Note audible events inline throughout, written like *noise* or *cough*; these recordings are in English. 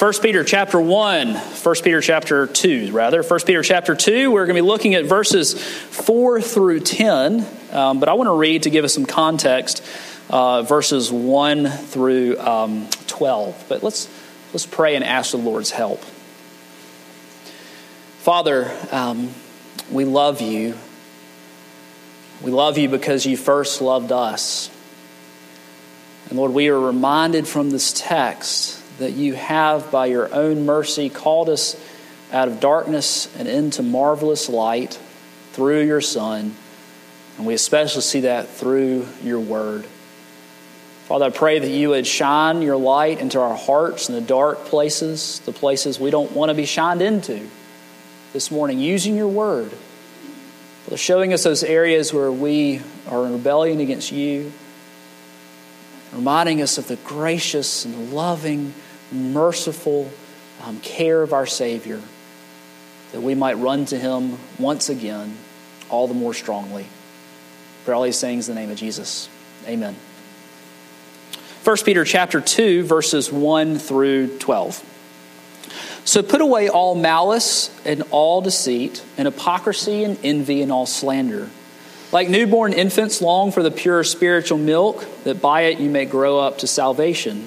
1 Peter chapter 1, 1 Peter chapter 2, rather. 1 Peter chapter 2, we're going to be looking at verses 4 through 10, um, but I want to read to give us some context uh, verses 1 through um, 12. But let's, let's pray and ask the Lord's help. Father, um, we love you. We love you because you first loved us. And Lord, we are reminded from this text that you have, by your own mercy, called us out of darkness and into marvelous light through your Son. And we especially see that through your word. Father, I pray that you would shine your light into our hearts in the dark places, the places we don't want to be shined into this morning, using your word. Father, showing us those areas where we are in rebellion against you, reminding us of the gracious and loving merciful um, care of our Savior, that we might run to Him once again, all the more strongly. For all these things in the name of Jesus. Amen. 1 Peter chapter 2, verses 1 through 12. So put away all malice and all deceit, and hypocrisy and envy and all slander. Like newborn infants, long for the pure spiritual milk, that by it you may grow up to salvation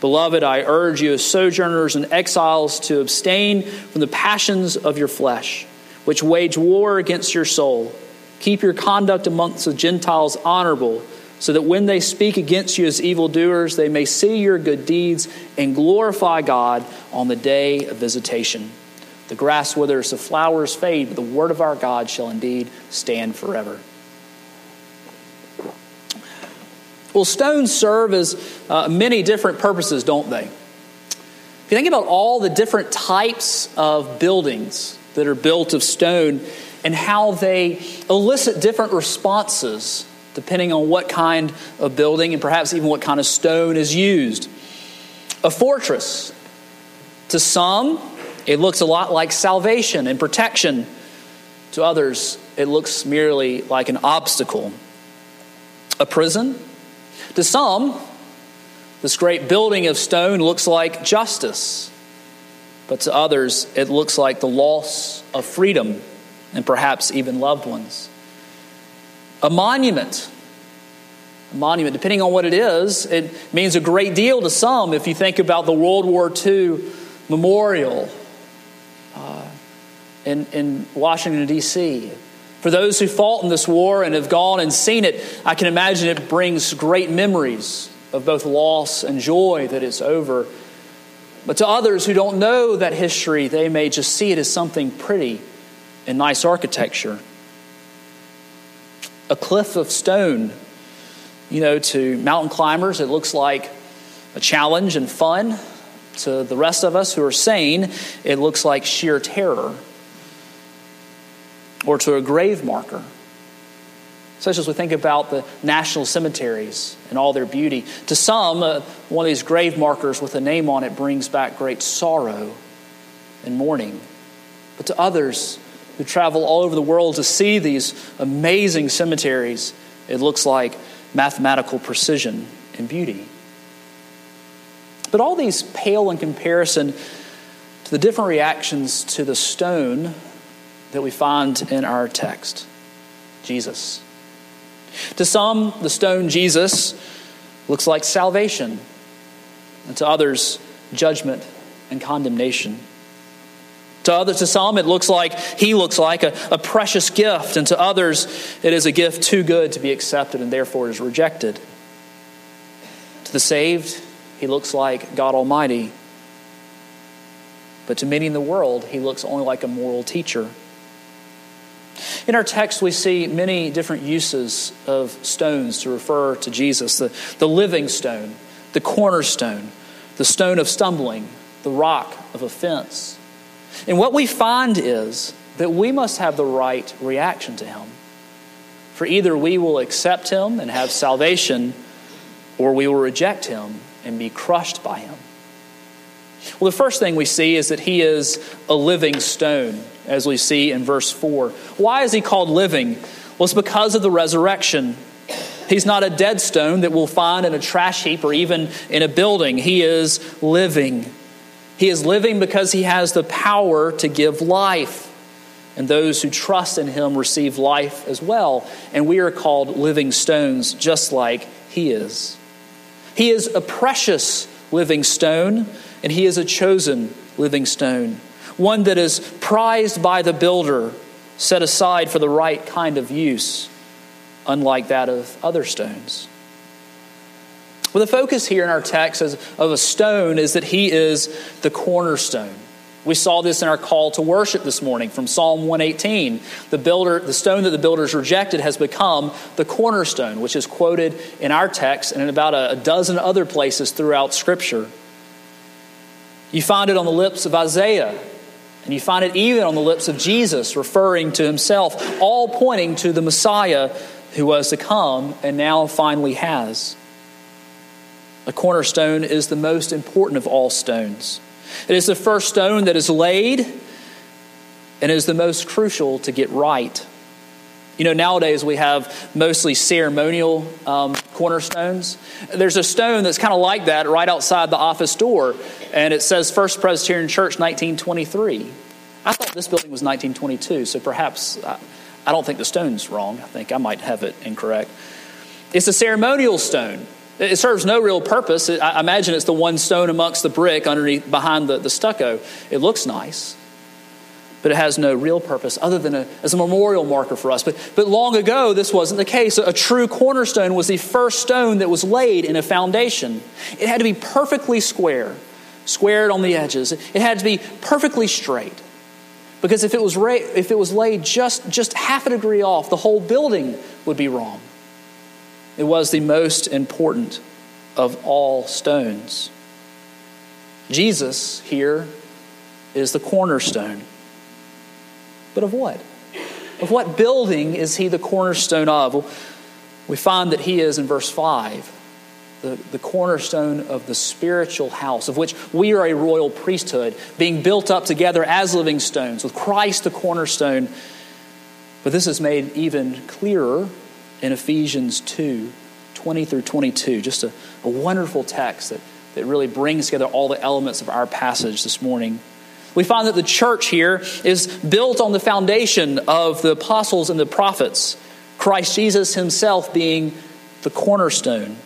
Beloved, I urge you as sojourners and exiles to abstain from the passions of your flesh, which wage war against your soul. Keep your conduct amongst the Gentiles honorable, so that when they speak against you as evildoers, they may see your good deeds and glorify God on the day of visitation. The grass withers, the flowers fade, but the word of our God shall indeed stand forever. Well, stones serve as uh, many different purposes, don't they? If you think about all the different types of buildings that are built of stone, and how they elicit different responses depending on what kind of building and perhaps even what kind of stone is used. A fortress, to some, it looks a lot like salvation and protection. To others, it looks merely like an obstacle. A prison, to some, this great building of stone looks like justice. But to others, it looks like the loss of freedom and perhaps even loved ones. A monument. A monument, depending on what it is, it means a great deal to some if you think about the World War II memorial uh, in, in Washington, D.C. For those who fought in this war and have gone and seen it, I can imagine it brings great memories of both loss and joy that it's over. But to others who don't know that history, they may just see it as something pretty and nice architecture. A cliff of stone, you know, to mountain climbers, it looks like a challenge and fun. To the rest of us who are sane, it looks like sheer terror. Or to a grave marker, such as we think about the national cemeteries and all their beauty. To some, uh, one of these grave markers with a name on it brings back great sorrow and mourning. But to others, who travel all over the world to see these amazing cemeteries, it looks like mathematical precision and beauty. But all these pale in comparison to the different reactions to the stone that we find in our text Jesus. To some, the stone Jesus looks like salvation, and to others, judgment and condemnation. To others, to some, it looks like he looks like a, a precious gift, and to others, it is a gift too good to be accepted and therefore is rejected. To the saved, he looks like God Almighty. But to many in the world, he looks only like a moral teacher. In our text, we see many different uses of stones to refer to Jesus the, the living stone, the cornerstone, the stone of stumbling, the rock of offense. And what we find is that we must have the right reaction to him. For either we will accept him and have salvation, or we will reject him and be crushed by him. Well, the first thing we see is that he is a living stone, as we see in verse 4. Why is he called living? Well, it's because of the resurrection. He's not a dead stone that we'll find in a trash heap or even in a building. He is living. He is living because he has the power to give life. And those who trust in him receive life as well. And we are called living stones, just like he is. He is a precious living stone and he is a chosen living stone, one that is prized by the builder, set aside for the right kind of use, unlike that of other stones. Well, the focus here in our text of a stone is that he is the cornerstone. We saw this in our call to worship this morning from Psalm 118. The builder, the stone that the builders rejected has become the cornerstone, which is quoted in our text and in about a dozen other places throughout Scripture. You find it on the lips of Isaiah, and you find it even on the lips of Jesus, referring to himself, all pointing to the Messiah who was to come and now finally has. A cornerstone is the most important of all stones. It is the first stone that is laid and is the most crucial to get right. You know, nowadays we have mostly ceremonial um, cornerstones. There's a stone that's kind of like that right outside the office door, and it says First Presbyterian Church 1923. I thought this building was 1922, so perhaps I, I don't think the stone's wrong. I think I might have it incorrect. It's a ceremonial stone. It serves no real purpose. I imagine it's the one stone amongst the brick underneath behind the, the stucco. It looks nice but it has no real purpose other than a, as a memorial marker for us. But, but long ago, this wasn't the case. A, true cornerstone was the first stone that was laid in a foundation. It had to be perfectly square, squared on the edges. It had to be perfectly straight. Because if it was, ra- if it was laid just, just half a degree off, the whole building would be wrong. It was the most important of all stones. Jesus here is the cornerstone. But of what? Of what building is he the cornerstone of? We find that he is in verse 5 the, the cornerstone of the spiritual house, of which we are a royal priesthood, being built up together as living stones, with Christ the cornerstone. But this is made even clearer in Ephesians 2 20 through 22. Just a, a wonderful text that, that really brings together all the elements of our passage this morning. We find that the church here is built on the foundation of the apostles and the prophets, Christ Jesus himself being the cornerstone,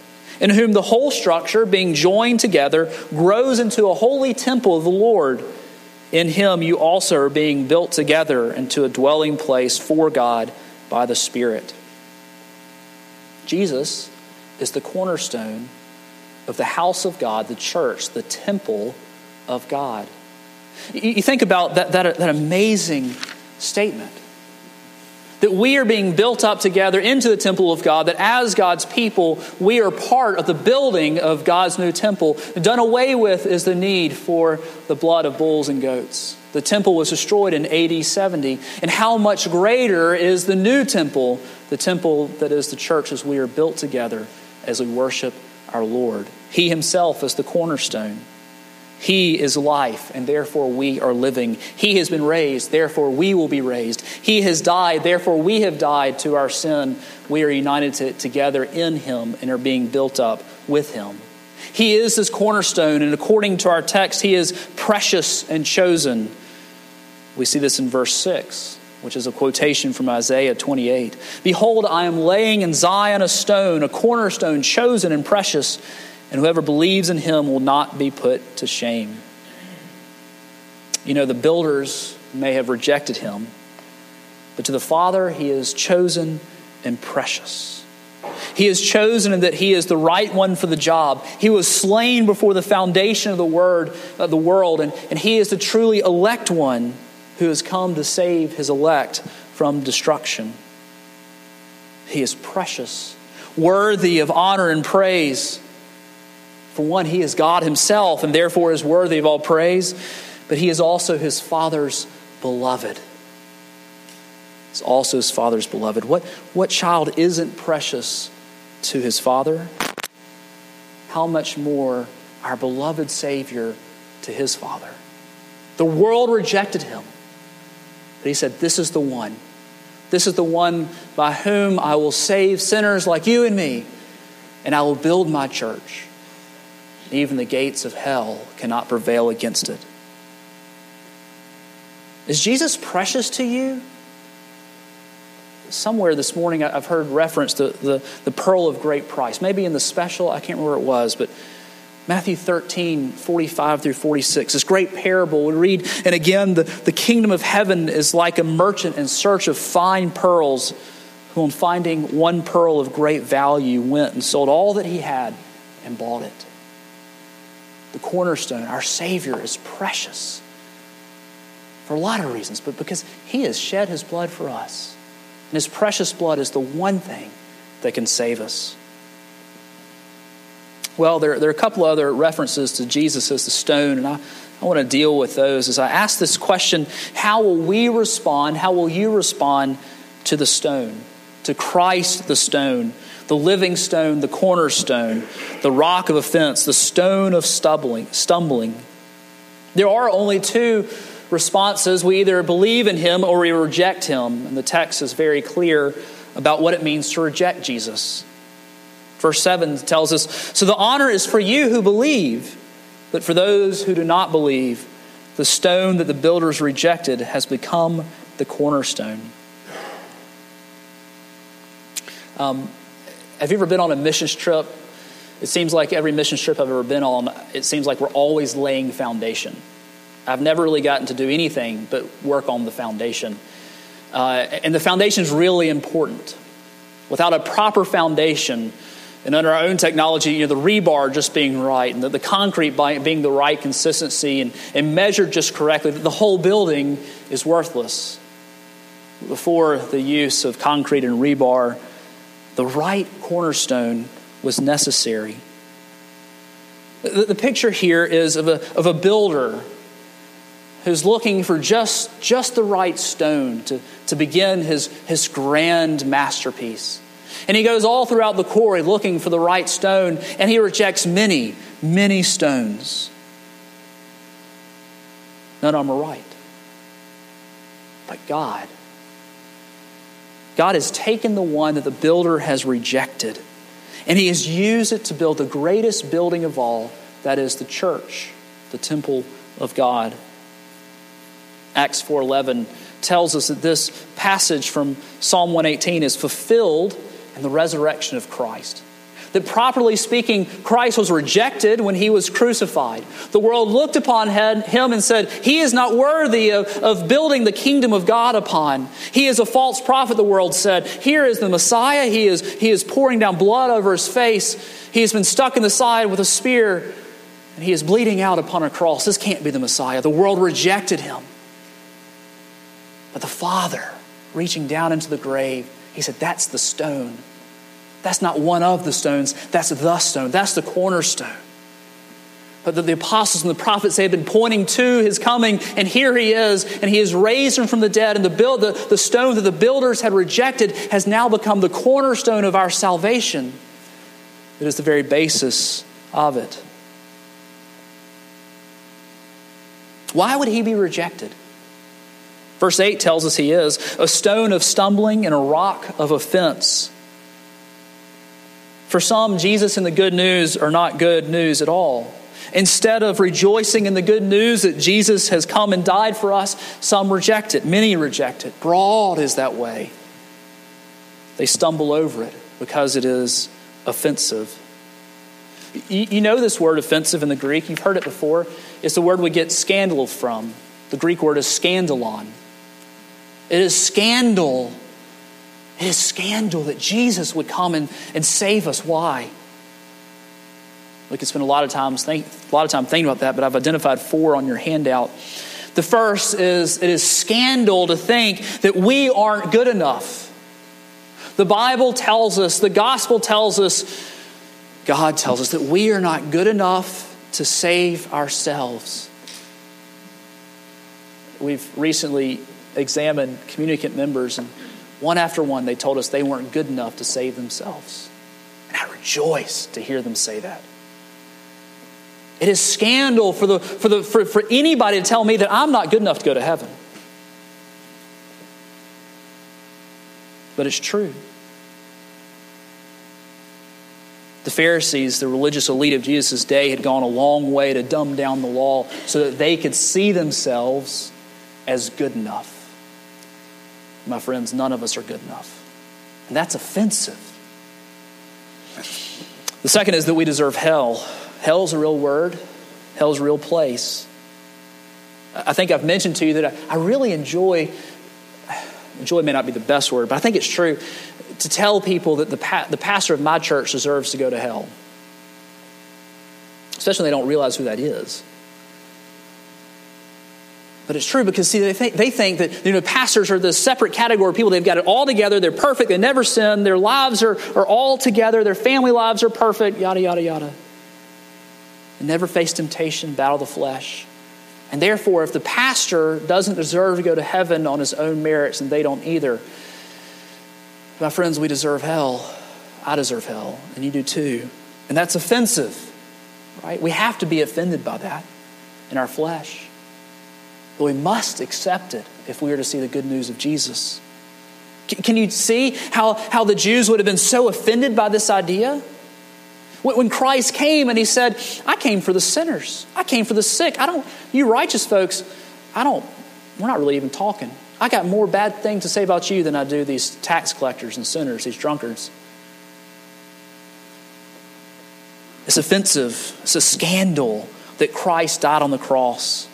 in whom the whole structure, being joined together, grows into a holy temple of the Lord. In him you also are being built together into a dwelling place for God by the Spirit. Jesus is the cornerstone of the house of God, the church, the temple of God. You think about that, that, that amazing statement that we are being built up together into the temple of God, that as God's people, we are part of the building of God's new temple. Done away with is the need for the blood of bulls and goats. The temple was destroyed in AD 70. And how much greater is the new temple, the temple that is the church as we are built together as we worship our Lord? He himself is the cornerstone. He is life, and therefore we are living. He has been raised, therefore we will be raised. He has died, therefore we have died to our sin. We are united to, together in Him and are being built up with Him. He is this cornerstone, and according to our text, he is precious and chosen. We see this in verse 6, which is a quotation from Isaiah 28. Behold, I am laying in Zion a stone, a cornerstone chosen and precious, and whoever believes in him will not be put to shame. You know, the builders may have rejected him, but to the Father, he is chosen and precious. He is chosen in that he is the right one for the job. He was slain before the foundation of the word of the world, and, and he is the truly elect one who has come to save his elect from destruction. He is precious, worthy of honor and praise. For one, he is God himself and therefore is worthy of all praise, but he is also his Father's beloved. He's also his Father's beloved. What, what child isn't precious to his Father? How much more our beloved Savior to his Father? The world rejected him. But he said, This is the one. This is the one by whom I will save sinners like you and me, and I will build my church. Even the gates of hell cannot prevail against it. Is Jesus precious to you? Somewhere this morning I've heard reference to the, the pearl of great price. Maybe in the special, I can't remember where it was, but Matthew 13, 45 through 46, this great parable. We read, and again, the, the kingdom of heaven is like a merchant in search of fine pearls, who, on finding one pearl of great value, went and sold all that he had and bought it. The cornerstone, our Savior, is precious for a lot of reasons, but because he has shed his blood for us. And his precious blood is the one thing that can save us. Well, there, there are a couple other references to Jesus as the stone, and I, I want to deal with those as I ask this question how will we respond? How will you respond to the stone, to Christ the stone, the living stone, the cornerstone, the rock of offense, the stone of stumbling? stumbling? There are only two responses. We either believe in him or we reject him, and the text is very clear about what it means to reject Jesus. Verse 7 tells us So the honor is for you who believe, but for those who do not believe, the stone that the builders rejected has become the cornerstone. Um, have you ever been on a missions trip? It seems like every missions trip I've ever been on, it seems like we're always laying foundation. I've never really gotten to do anything but work on the foundation. Uh, and the foundation is really important. Without a proper foundation, and under our own technology, you know, the rebar just being right and the, the concrete being the right consistency and, and measured just correctly, the whole building is worthless. Before the use of concrete and rebar, the right cornerstone was necessary. The, the picture here is of a, of a builder who's looking for just, just the right stone to, to begin his, his grand masterpiece. And he goes all throughout the quarry looking for the right stone, and he rejects many, many stones. None of them are right. But God, God has taken the one that the builder has rejected, and he has used it to build the greatest building of all that is the church, the temple of God. Acts 4:11 tells us that this passage from Psalm 118 is fulfilled in the resurrection of Christ. That properly speaking, Christ was rejected when he was crucified. The world looked upon him and said, He is not worthy of, of building the kingdom of God upon. He is a false prophet, the world said. Here is the Messiah. He is, he is pouring down blood over his face. He has been stuck in the side with a spear, and he is bleeding out upon a cross. This can't be the Messiah. The world rejected him. But the Father, reaching down into the grave, he said, That's the stone. That's not one of the stones, that's the stone. That's the cornerstone. But the, the apostles and the prophets they had been pointing to his coming, and here he is, and he has raised him from the dead, and the, build, the, the stone that the builders had rejected has now become the cornerstone of our salvation. It is the very basis of it. Why would he be rejected? Verse 8 tells us he is a stone of stumbling and a rock of offense. For some, Jesus and the good news are not good news at all. Instead of rejoicing in the good news that Jesus has come and died for us, some reject it. Many reject it. Broad is that way. They stumble over it because it is offensive. You know this word offensive in the Greek, you've heard it before. It's the word we get scandal from. The Greek word is scandalon. It is scandal. It is scandal that Jesus would come and, and save us. Why? We could spend a lot of times think, a lot of time thinking about that, but I've identified four on your handout. The first is it is scandal to think that we aren't good enough. The Bible tells us, the gospel tells us, God tells us that we are not good enough to save ourselves. We've recently examined communicant members, and one after one, they told us they weren't good enough to save themselves. And I rejoice to hear them say that. It is scandal for, the, for, the, for, for anybody to tell me that I'm not good enough to go to heaven. But it's true. The Pharisees, the religious elite of Jesus' day, had gone a long way to dumb down the law so that they could see themselves as good enough. My friends, none of us are good enough. And that's offensive. The second is that we deserve hell. Hell's a real word, hell's a real place. I think I've mentioned to you that I really enjoy, enjoy may not be the best word, but I think it's true to tell people that the, pa- the pastor of my church deserves to go to hell. Especially when they don't realize who that is. But it's true because, see, they think, they think that you know, pastors are this separate category of people. They've got it all together. They're perfect. They never sin. Their lives are, are all together. Their family lives are perfect, yada, yada, yada and never face temptation, battle the flesh. And therefore, if the pastor doesn't deserve to go to heaven on his own merits, and they don't either, my friends, we deserve hell. I deserve hell, and you do too. And that's offensive, right? We have to be offended by that in our flesh. But we must accept it if we are to see the good news of Jesus. Can you see how, how the Jews would have been so offended by this idea? When Christ came and he said, I came for the sinners. I came for the sick. I don't, you righteous folks, I don't, we're not really even talking. I got more bad things to say about you than I do these tax collectors and sinners, these drunkards. It's offensive. It's a scandal that Christ died on the cross.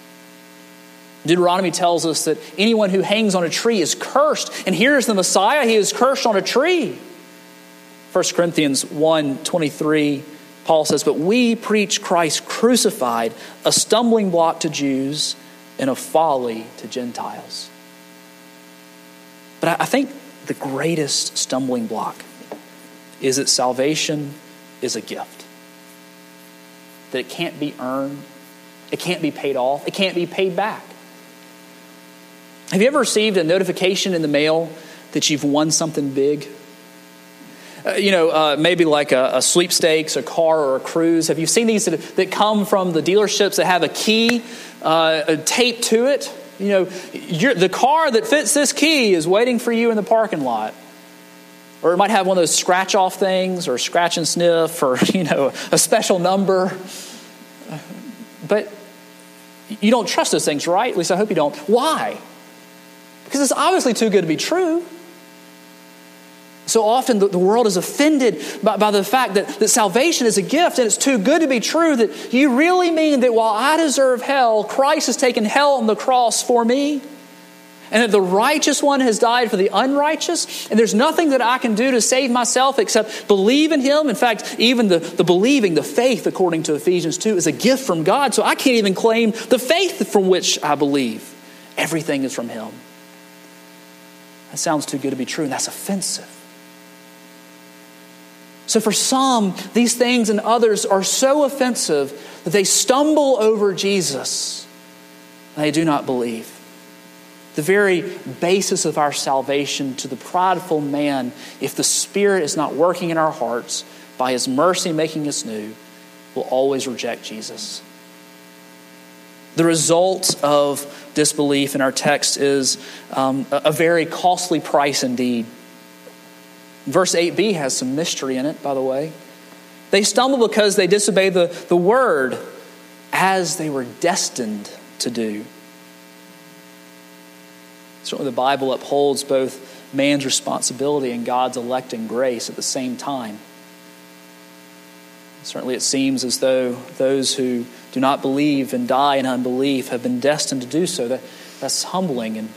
Deuteronomy tells us that anyone who hangs on a tree is cursed. And here's the Messiah, he is cursed on a tree. 1 Corinthians 1 23, Paul says, But we preach Christ crucified, a stumbling block to Jews and a folly to Gentiles. But I think the greatest stumbling block is that salvation is a gift, that it can't be earned, it can't be paid off, it can't be paid back. Have you ever received a notification in the mail that you've won something big? Uh, you know, uh, maybe like a, a, sweepstakes, a car, or a cruise. Have you seen these that, that come from the dealerships that have a key uh, taped to it? You know, the car that fits this key is waiting for you in the parking lot. Or it might have one of those scratch off things, or scratch and sniff, or, *laughs* you know, a special number. But you don't trust those things, right? At least I hope you don't. Why? Because it's obviously too good to be true. So often the, world is offended by, by the fact that, that salvation is a gift and it's too good to be true that you really mean that while I deserve hell, Christ has taken hell on the cross for me? And that the righteous one has died for the unrighteous, and there's nothing that I can do to save myself except believe in him. In fact, even the, the believing, the faith, according to Ephesians 2, is a gift from God, so I can't even claim the faith from which I believe. Everything is from him. That sounds too good to be true, and that's offensive. So, for some, these things and others are so offensive that they stumble over Jesus and they do not believe. The very basis of our salvation to the prideful man, if the Spirit is not working in our hearts by His mercy making us new, will always reject Jesus. The result of disbelief in our text is um, a very costly price indeed. Verse 8b has some mystery in it, by the way. They stumble because they disobey the, the word as they were destined to do. Certainly, the Bible upholds both man's responsibility and God's electing grace at the same time. Certainly, it seems as though those who do not believe and die in unbelief have been destined to do so. That, that's humbling and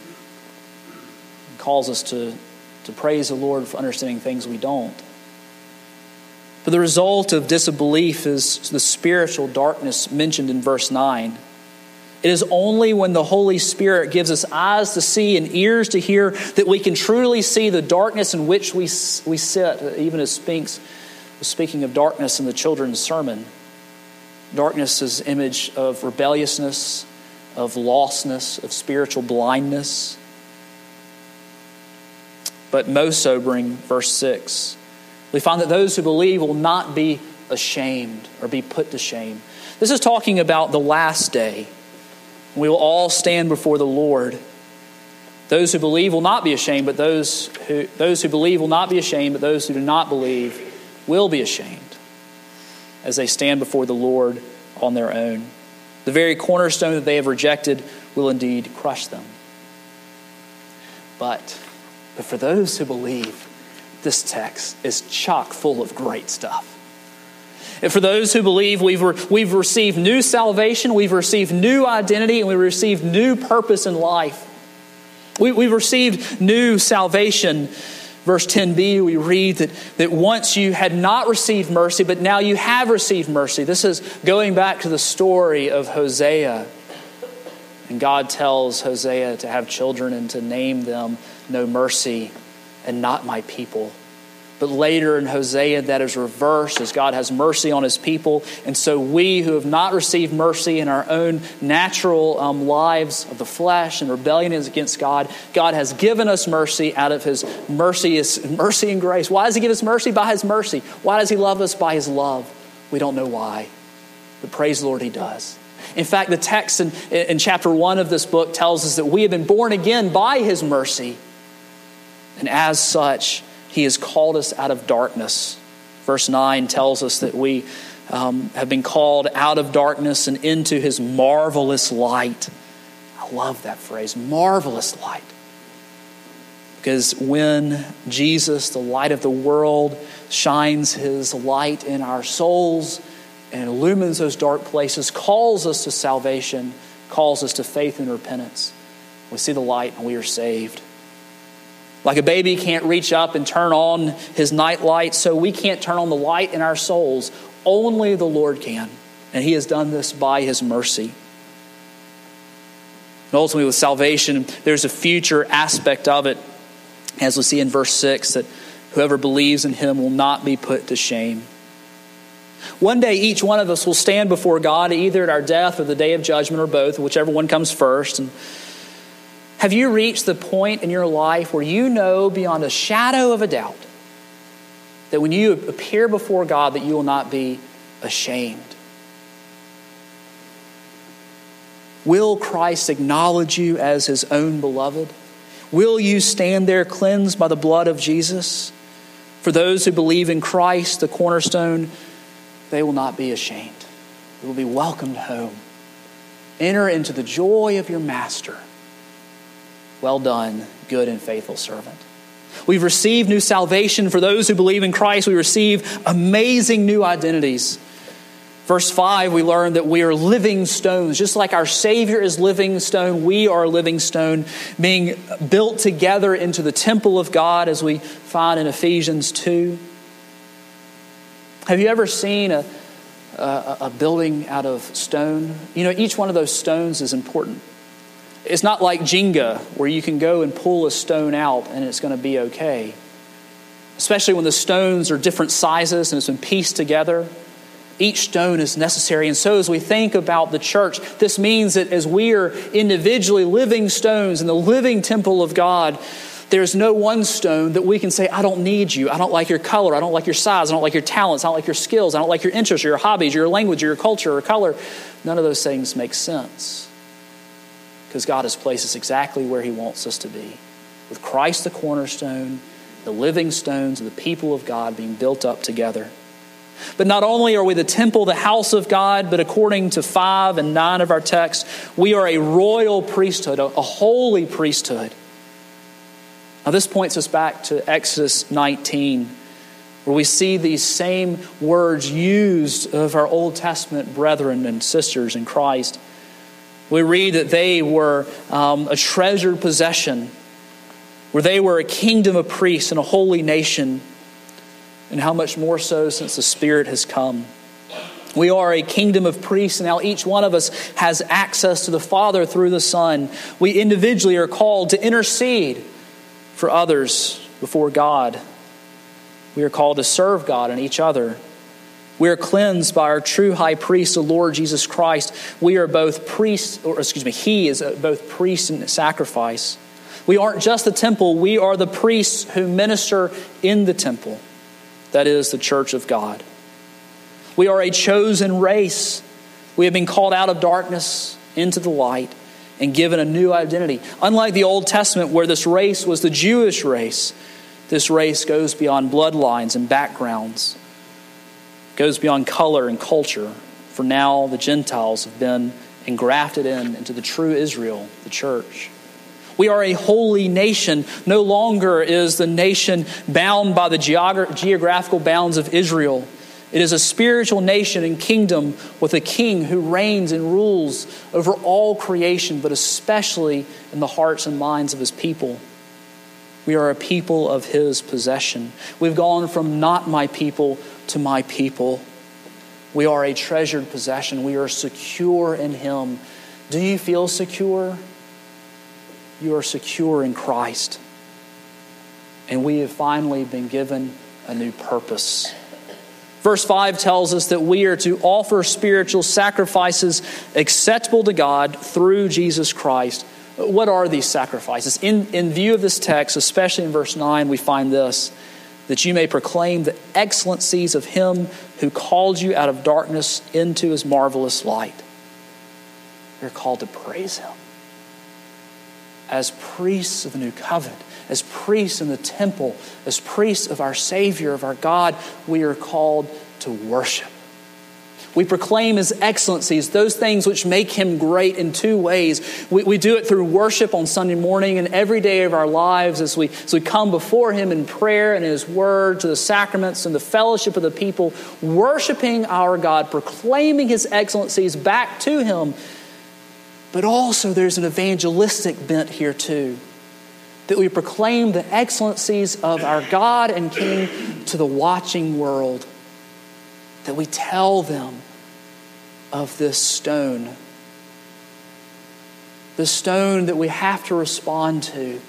calls us to, to praise the Lord for understanding things we don't. But the result of disbelief is the spiritual darkness mentioned in verse 9. It is only when the Holy Spirit gives us eyes to see and ears to hear that we can truly see the darkness in which we, we sit, even as Spinks was speaking of darkness in the children's sermon. Darkness is image of rebelliousness, of lostness, of spiritual blindness. But most sobering, verse 6, we find that those who believe will not be ashamed or be put to shame. This is talking about the last day we will all stand before the Lord. Those who believe will not be ashamed, but those who, those who believe will not be ashamed, but those who do not believe will be ashamed as they stand before the Lord on their own. The very cornerstone that they have rejected will indeed crush them. But, but for those who believe, this text is chock full of great stuff. And for those who believe, we've, re- we've received new salvation, we've received new identity, and we've received new purpose in life. We, we've received new salvation. Verse 10b, we read that, that once you had not received mercy, but now you have received mercy. This is going back to the story of Hosea. And God tells Hosea to have children and to name them No Mercy and Not My People. But later in Hosea, that is reversed as God has mercy on his people. And so we who have not received mercy in our own natural um, lives of the flesh and rebellion is against God, God has given us mercy out of his mercy, mercy and grace. Why does he give us mercy? By his mercy. Why does he love us? By his love. We don't know why. But praise the Lord, he does. In fact, the text in, in chapter 1 of this book tells us that we have been born again by his mercy. And as such, he has called us out of darkness. Verse 9 tells us that we um, have been called out of darkness and into His marvelous light. I love that phrase, marvelous light. Because when Jesus, the light of the world, shines His light in our souls and illumines those dark places, calls us to salvation, calls us to faith and repentance, we see the light and we are saved. Like a baby can't reach up and turn on his night light, so we can't turn on the light in our souls. Only the Lord can. And he has done this by his mercy. And ultimately, with salvation, there's a future aspect of it, as we see in verse 6, that whoever believes in him will not be put to shame. One day, each one of us will stand before God, either at our death or the day of judgment, or both, whichever one comes first. And have you reached the point in your life where you know beyond a shadow of a doubt that when you appear before God that you will not be ashamed? Will Christ acknowledge you as his own beloved? Will you stand there cleansed by the blood of Jesus? For those who believe in Christ, the cornerstone, they will not be ashamed. They will be welcomed home. Enter into the joy of your master. Well done, good and faithful servant. We've received new salvation for those who believe in Christ. We receive amazing new identities. Verse 5, we learn that we are living stones. Just like our Savior is living stone, we are living stone, being built together into the temple of God, as we find in Ephesians 2. Have you ever seen a, a, a building out of stone? You know, each one of those stones is important. It's not like Jenga, where you can go and pull a stone out and it's going to be okay. Especially when the stones are different sizes and it's been pieced together. Each stone is necessary. And so, as we think about the church, this means that as we are individually living stones in the living temple of God, there's no one stone that we can say, I don't need you. I don't like your color. I don't like your size. I don't like your talents. I don't like your skills. I don't like your interests, or your hobbies, your language, or your culture, or color. None of those things make sense because God has placed us exactly where He wants us to be. With Christ the cornerstone, the living stones, and the people of God being built up together. But not only are we the temple, the house of God, but according to 5 and 9 of our text, we are a royal priesthood, a, a holy priesthood. Now, this points us back to Exodus 19, where we see these same words used of our Old Testament brethren and sisters in Christ. We read that they were um, a treasured possession, where they were a kingdom of priests and a holy nation and how much more so since the Spirit has come. We are a kingdom of priests, and now each one of us has access to the Father through the Son. We individually are called to intercede for others before God. We are called to serve God and each other. We are cleansed by our true high priest, the Lord Jesus Christ. We are both priests, or excuse me, He is both priest and sacrifice. We aren't just the temple, we are the priests who minister in the temple that is, the church of God. We are a chosen race. We have been called out of darkness into the light and given a new identity. Unlike the Old Testament, where this race was the Jewish race, this race goes beyond bloodlines and backgrounds, goes beyond color and culture. For now, the Gentiles have been engrafted in into the true Israel, the church. We are a holy nation. No longer is the nation bound by the geogra- geographical bounds of Israel. It is a spiritual nation and kingdom with a king who reigns and rules over all creation, but especially in the hearts and minds of his people. We are a people of his possession. We've gone from not my people to my people. We are a treasured possession. We are secure in him. Do you feel secure? you are secure in Christ. And we have finally been given a new purpose. Verse 5 tells us that we are to offer spiritual sacrifices acceptable to God through Jesus Christ. What are these sacrifices? In, in view of this text, especially in verse 9, we find this that you may proclaim the excellencies of Him who called you out of darkness into His marvelous light. You're called to praise Him as priests of the new covenant, as priests in the temple, as priests of our Savior, of our God, we are called to worship. We proclaim His excellencies, those things which make Him great in two ways. We, we do it through worship on Sunday morning and every day of our lives as we, as we come before Him in prayer and His Word, to the sacraments and the fellowship of the people, worshiping our God, proclaiming His excellencies back to Him but also, there's an evangelistic bent here, too. That we proclaim the excellencies of our God and King to the watching world. That we tell them of this stone. The stone that we have to respond to.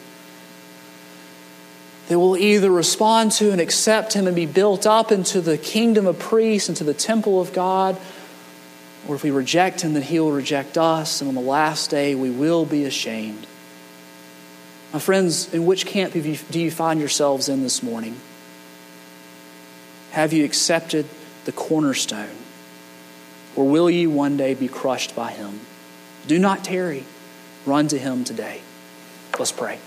That we'll either respond to and accept Him and be built up into the kingdom of priests, into the temple of God or if we reject him, then he will reject us, and on the last day we will be ashamed. My friends, in which camp do you find yourselves in this morning? Have you accepted the cornerstone? Or will you one day be crushed by him? Do not tarry. Run to him today. Let's pray.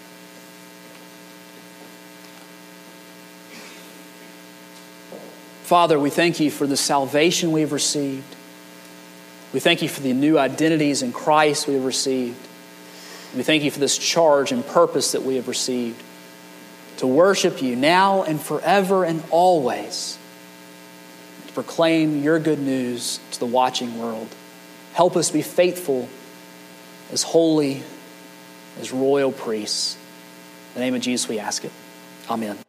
Father, we thank you for the salvation we have received. We thank you for the new identities in Christ we have received. We thank you for this charge and purpose that we have received to worship you now and forever and always, proclaim your good news to the watching world. Help us be faithful as holy, as royal priests. In the name of Jesus, we ask it. Amen.